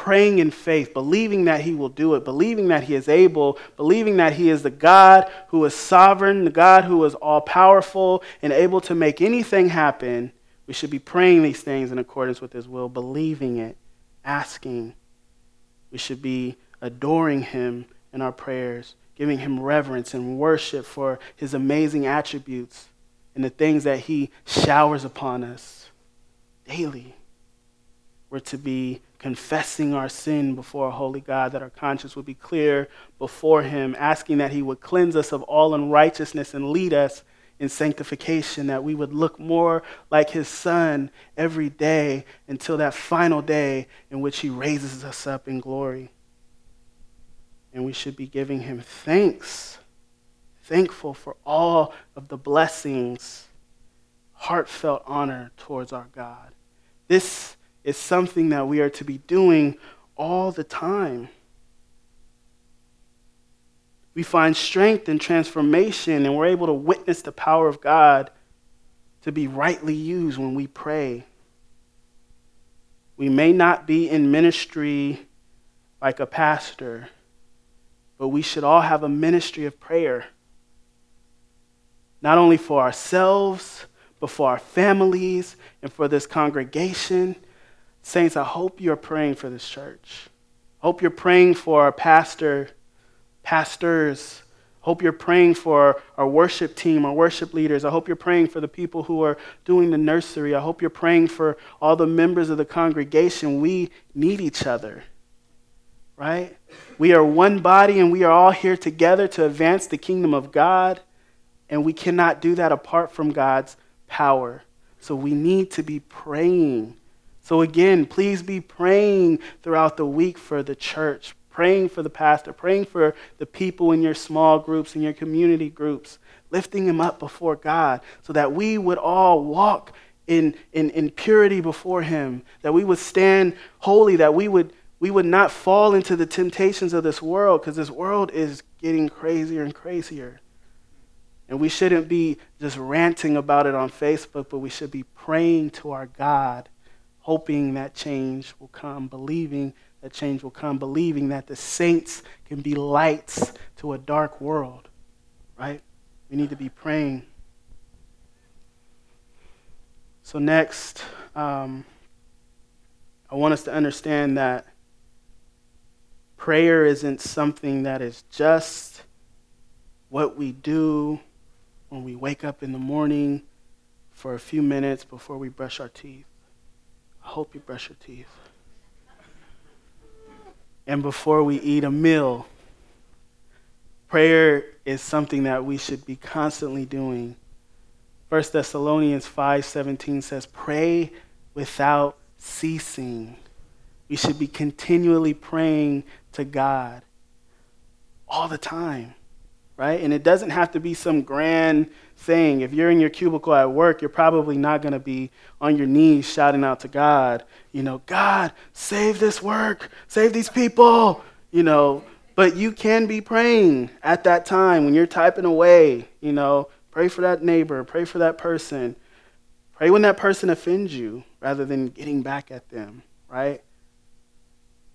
praying in faith, believing that he will do it, believing that he is able, believing that he is the God who is sovereign, the God who is all powerful and able to make anything happen. We should be praying these things in accordance with his will, believing it, asking. We should be adoring him in our prayers, giving him reverence and worship for his amazing attributes and the things that he showers upon us daily. We're to be confessing our sin before a holy God, that our conscience would be clear before Him, asking that He would cleanse us of all unrighteousness and lead us in sanctification, that we would look more like His Son every day until that final day in which He raises us up in glory. And we should be giving Him thanks, thankful for all of the blessings, heartfelt honor towards our God. This is something that we are to be doing all the time. we find strength and transformation, and we're able to witness the power of God to be rightly used when we pray. We may not be in ministry like a pastor, but we should all have a ministry of prayer. Not only for ourselves, but for our families and for this congregation. Saints, I hope you're praying for this church. I hope you're praying for our pastor, pastors. Hope you're praying for our worship team, our worship leaders. I hope you're praying for the people who are doing the nursery. I hope you're praying for all the members of the congregation. We need each other, right? We are one body and we are all here together to advance the kingdom of God, and we cannot do that apart from God's power. So we need to be praying. So, again, please be praying throughout the week for the church praying for the pastor, praying for the people in your small groups, in your community groups, lifting them up before God so that we would all walk in, in, in purity before Him, that we would stand holy, that we would, we would not fall into the temptations of this world because this world is getting crazier and crazier. And we shouldn't be just ranting about it on Facebook, but we should be praying to our God, hoping that change will come, believing that change will come, believing that the saints can be lights to a dark world, right? We need to be praying. So, next, um, I want us to understand that prayer isn't something that is just what we do when we wake up in the morning for a few minutes before we brush our teeth. I hope you brush your teeth and before we eat a meal. Prayer is something that we should be constantly doing. 1 Thessalonians 5:17 says, "Pray without ceasing." We should be continually praying to God all the time, right? And it doesn't have to be some grand thing. If you're in your cubicle at work, you're probably not going to be on your knees shouting out to God, you know, God, save this work, save these people, you know. But you can be praying at that time when you're typing away, you know, pray for that neighbor, pray for that person. Pray when that person offends you rather than getting back at them, right?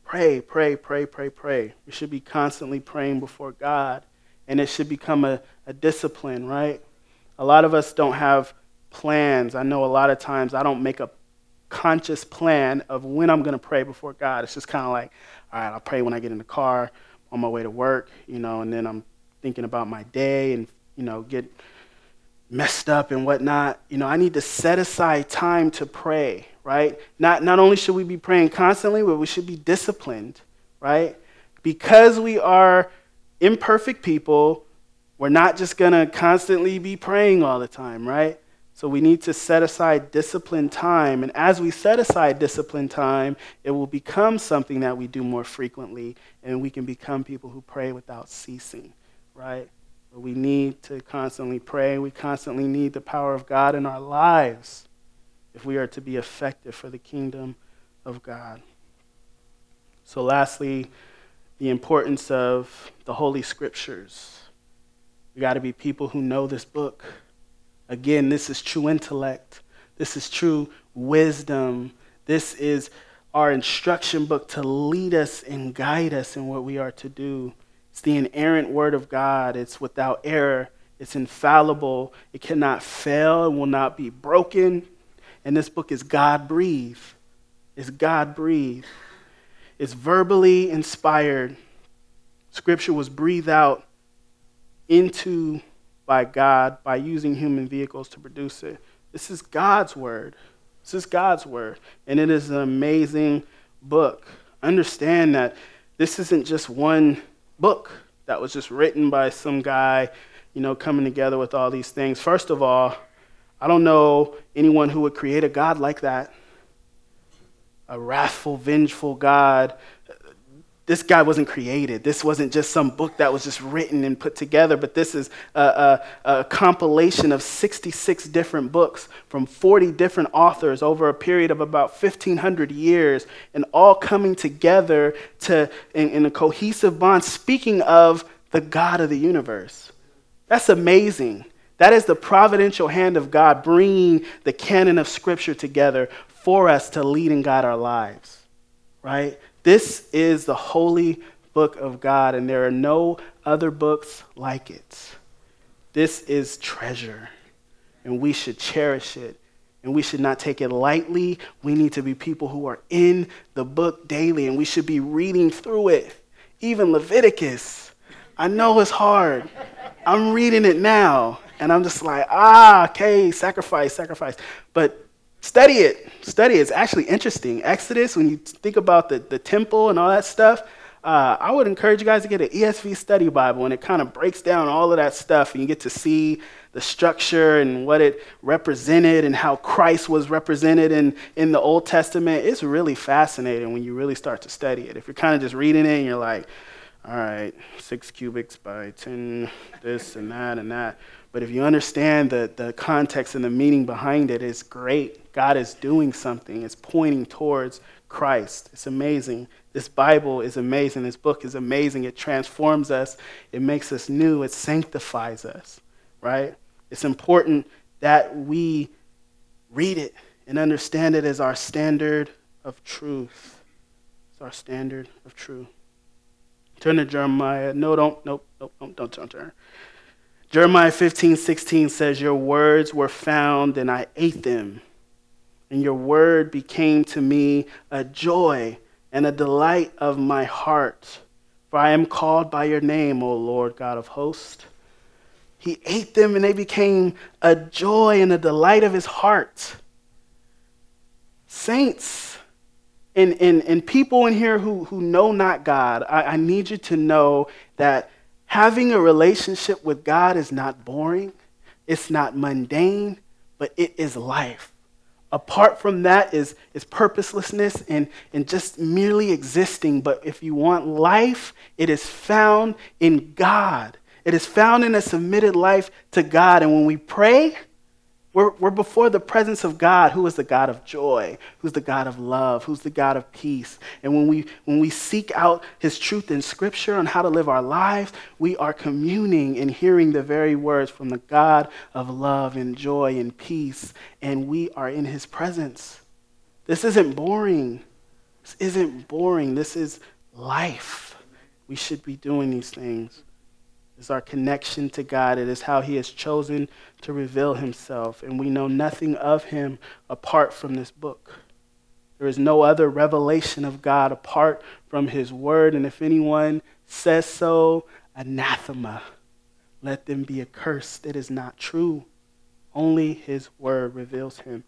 Pray, pray, pray, pray, pray. We should be constantly praying before God, and it should become a, a discipline, right? A lot of us don't have plans. I know a lot of times I don't make a conscious plan of when I'm going to pray before God. It's just kind of like, all right, I'll pray when I get in the car on my way to work, you know, and then I'm thinking about my day and, you know, get messed up and whatnot. You know, I need to set aside time to pray, right? Not, not only should we be praying constantly, but we should be disciplined, right? Because we are imperfect people, we're not just going to constantly be praying all the time, right? So we need to set aside disciplined time. And as we set aside disciplined time, it will become something that we do more frequently, and we can become people who pray without ceasing, right? But we need to constantly pray. We constantly need the power of God in our lives if we are to be effective for the kingdom of God. So, lastly, the importance of the Holy Scriptures. We got to be people who know this book. Again, this is true intellect. This is true wisdom. This is our instruction book to lead us and guide us in what we are to do. It's the inerrant word of God. It's without error. It's infallible. It cannot fail. It will not be broken. And this book is God breathed. It's God breathed. It's verbally inspired. Scripture was breathed out into by God by using human vehicles to produce it. This is God's word. This is God's word. And it is an amazing book. Understand that this isn't just one book that was just written by some guy, you know, coming together with all these things. First of all, I don't know anyone who would create a God like that. A wrathful, vengeful God this guy wasn't created. This wasn't just some book that was just written and put together, but this is a, a, a, compilation of 66 different books from 40 different authors over a period of about 1,500 years, and all coming together to, in, in a cohesive bond, speaking of the God of the universe. That's amazing. That is the providential hand of God bringing the canon of Scripture together for us to lead and guide our lives, right? This is the holy book of God, and there are no other books like it. This is treasure, and we should cherish it, and we should not take it lightly. We need to be people who are in the book daily, and we should be reading through it. Even Leviticus. I know it's hard. I'm reading it now, and I'm just like, ah, okay, sacrifice, sacrifice. But study it. Study it. It's actually interesting. Exodus, when you think about the, the temple and all that stuff, uh, I would encourage you guys to get an ESV study Bible, and it kind of breaks down all of that stuff, and you get to see the structure and what it represented and how Christ was represented in, in the Old Testament. It's really fascinating when you really start to study it. If you're kind of just reading it and you're like, all right, six cubits by 10, this and that and that. But if you understand the, the context and the meaning behind it, it's great. God is doing something, it's pointing towards Christ. It's amazing. This Bible is amazing. This book is amazing. It transforms us, it makes us new, it sanctifies us, right? It's important that we read it and understand it as our standard of truth. It's our standard of truth. Turn to Jeremiah. No, don't, nope, nope, don't, don't turn. Jeremiah 15, 16 says, Your words were found, and I ate them. And your word became to me a joy and a delight of my heart. For I am called by your name, O Lord God of hosts. He ate them, and they became a joy and a delight of his heart. Saints, and, and, and people in here who, who know not God, I, I need you to know that having a relationship with God is not boring, it's not mundane, but it is life. Apart from that is, is purposelessness and, and just merely existing. But if you want life, it is found in God. It is found in a submitted life to God. And when we pray, we're, we're before the presence of God, who is the God of joy, who's the God of love, who's the God of peace. And when we, when we seek out his truth in Scripture on how to live our lives, we are communing and hearing the very words from the God of love and joy and peace. And we are in his presence. This isn't boring. This isn't boring. This is life. We should be doing these things is our connection to God. It is how He has chosen to reveal Himself. And we know nothing of Him apart from this book. There is no other revelation of God apart from His Word. And if anyone says so, anathema. Let them be accursed. It is not true. Only His Word reveals Him.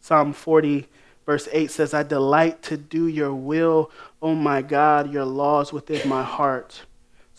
Psalm 40, verse 8 says, I delight to do your will, O my God, your laws within my heart.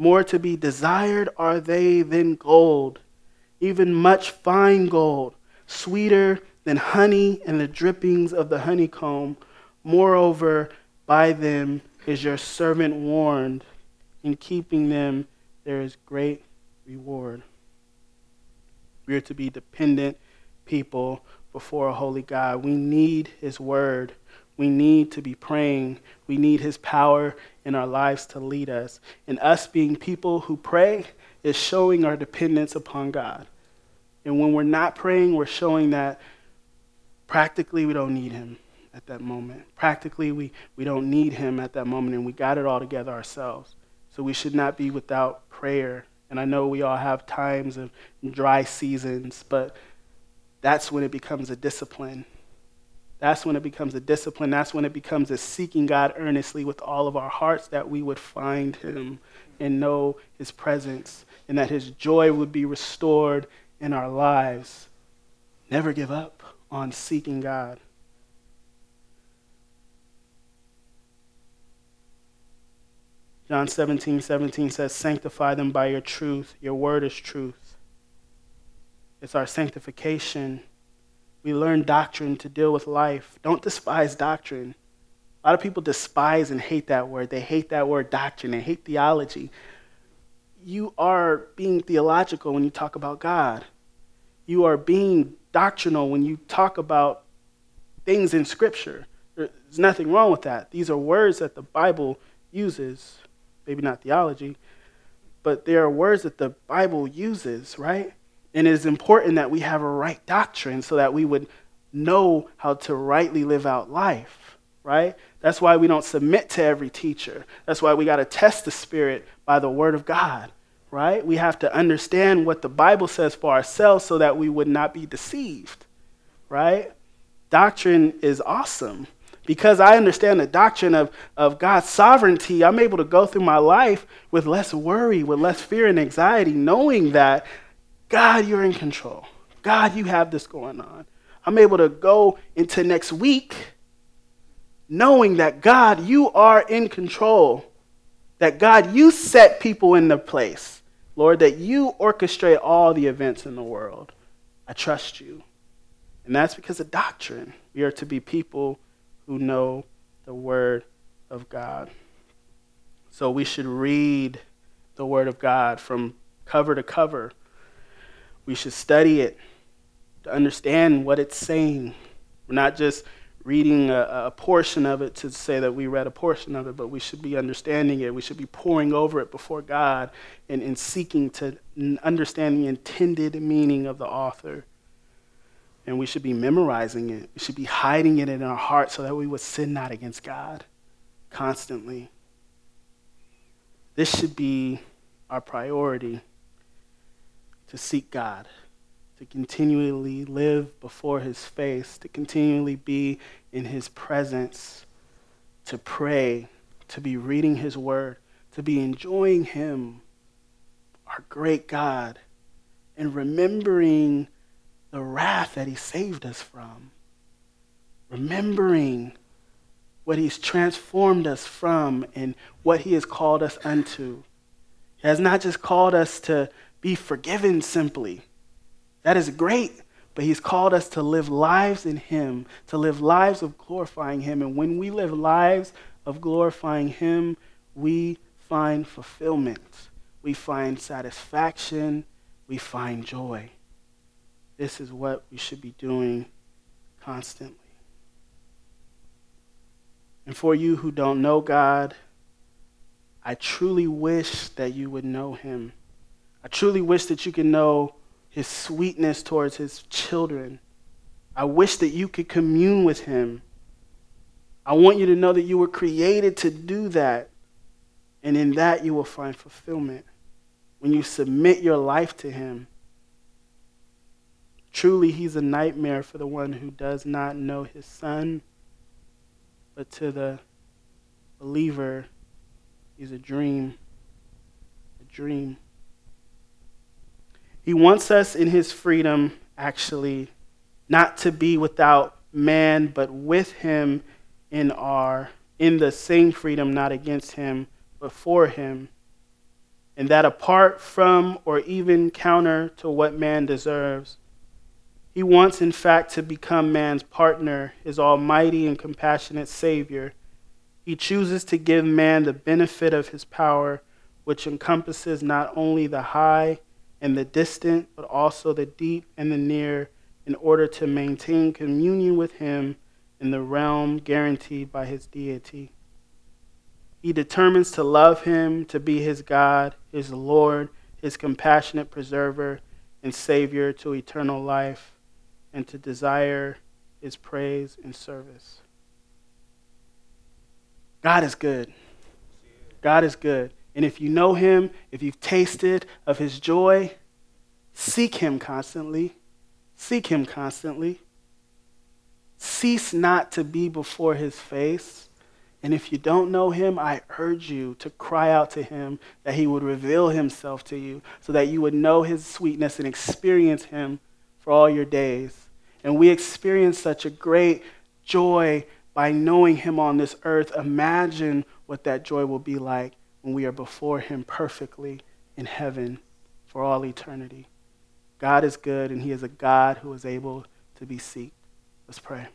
More to be desired are they than gold, even much fine gold, sweeter than honey and the drippings of the honeycomb. Moreover, by them is your servant warned. In keeping them, there is great reward. We are to be dependent people before a holy God. We need His word. We need to be praying. We need His power in our lives to lead us. And us being people who pray is showing our dependence upon God. And when we're not praying, we're showing that practically we don't need Him at that moment. Practically, we, we don't need Him at that moment, and we got it all together ourselves. So we should not be without prayer. And I know we all have times of dry seasons, but that's when it becomes a discipline that's when it becomes a discipline. That's when it becomes a seeking God earnestly with all of our hearts that we would find Him and know His presence and that His joy would be restored in our lives. Never give up on seeking God. John 17, 17 says, Sanctify them by your truth. Your word is truth. it's our sanctification. We learn doctrine to deal with life. Don't despise doctrine. A lot of people despise and hate that word. They hate that word doctrine. They hate theology. You are being theological when you talk about God. You are being doctrinal when you talk about things in Scripture. There's nothing wrong with that. These are words that the Bible uses. Maybe not theology, but they are words that the Bible uses, right? And it is important that we have a right doctrine so that we would know how to rightly live out life, right? That's why we don't submit to every teacher. That's why we got to test the Spirit by the Word of God, right? We have to understand what the Bible says for ourselves so that we would not be deceived, right? Doctrine is awesome. Because I understand the doctrine of, of God's sovereignty, I'm able to go through my life with less worry, with less fear and anxiety, knowing that God, you're in control. God, you have this going on. I'm able to go into next week knowing that God, you are in control. That God, you set people in their place. Lord, that you orchestrate all the events in the world. I trust you. And that's because of doctrine. We are to be people who know the Word of God. So we should read the Word of God from cover to cover we should study it to understand what it's saying. We're not just reading a, a, portion of it to say that we read a portion of it, but we should be understanding it. We should be pouring over it before God and, and seeking to understand the intended meaning of the author. And we should be memorizing it. We should be hiding it in our heart so that we would sin not against God constantly. This should be our priority to seek God, to continually live before His face, to continually be in His presence, to pray, to be reading His Word, to be enjoying Him, our great God, and remembering the wrath that He saved us from, remembering what He's transformed us from and what He has called us unto. He has not just called us to be forgiven simply. That is great, but He's called us to live lives in Him, to live lives of glorifying Him. And when we live lives of glorifying Him, we find fulfillment, we find satisfaction, we find joy. This is what we should be doing constantly. And for you who don't know God, I truly wish that you would know Him. I truly wish that you can know his sweetness towards his children. I wish that you could commune with him. I want you to know that you were created to do that. And in that, you will find fulfillment when you submit your life to him. Truly, he's a nightmare for the one who does not know his son, but to the believer, he's a dream. A dream. He wants us in his freedom, actually, not to be without man, but with him in our in the same freedom, not against him, but for him. And that apart from or even counter to what man deserves, he wants, in fact, to become man's partner, his almighty and compassionate Savior. He chooses to give man the benefit of his power, which encompasses not only the high and the distant, but also the deep and the near, in order to maintain communion with Him in the realm guaranteed by His deity. He determines to love Him, to be His God, His Lord, His compassionate preserver and Savior to eternal life, and to desire His praise and service. God is good. God is good. And if you know him, if you've tasted of his joy, seek him constantly. Seek him constantly. Cease not to be before his face. And if you don't know him, I urge you to cry out to him that he would reveal himself to you so that you would know his sweetness and experience him for all your days. And we experience such a great joy by knowing him on this earth. Imagine what that joy will be like when we are before Him perfectly in heaven for all eternity. God is good, and He is a God who is able to be seeked. Let's pray.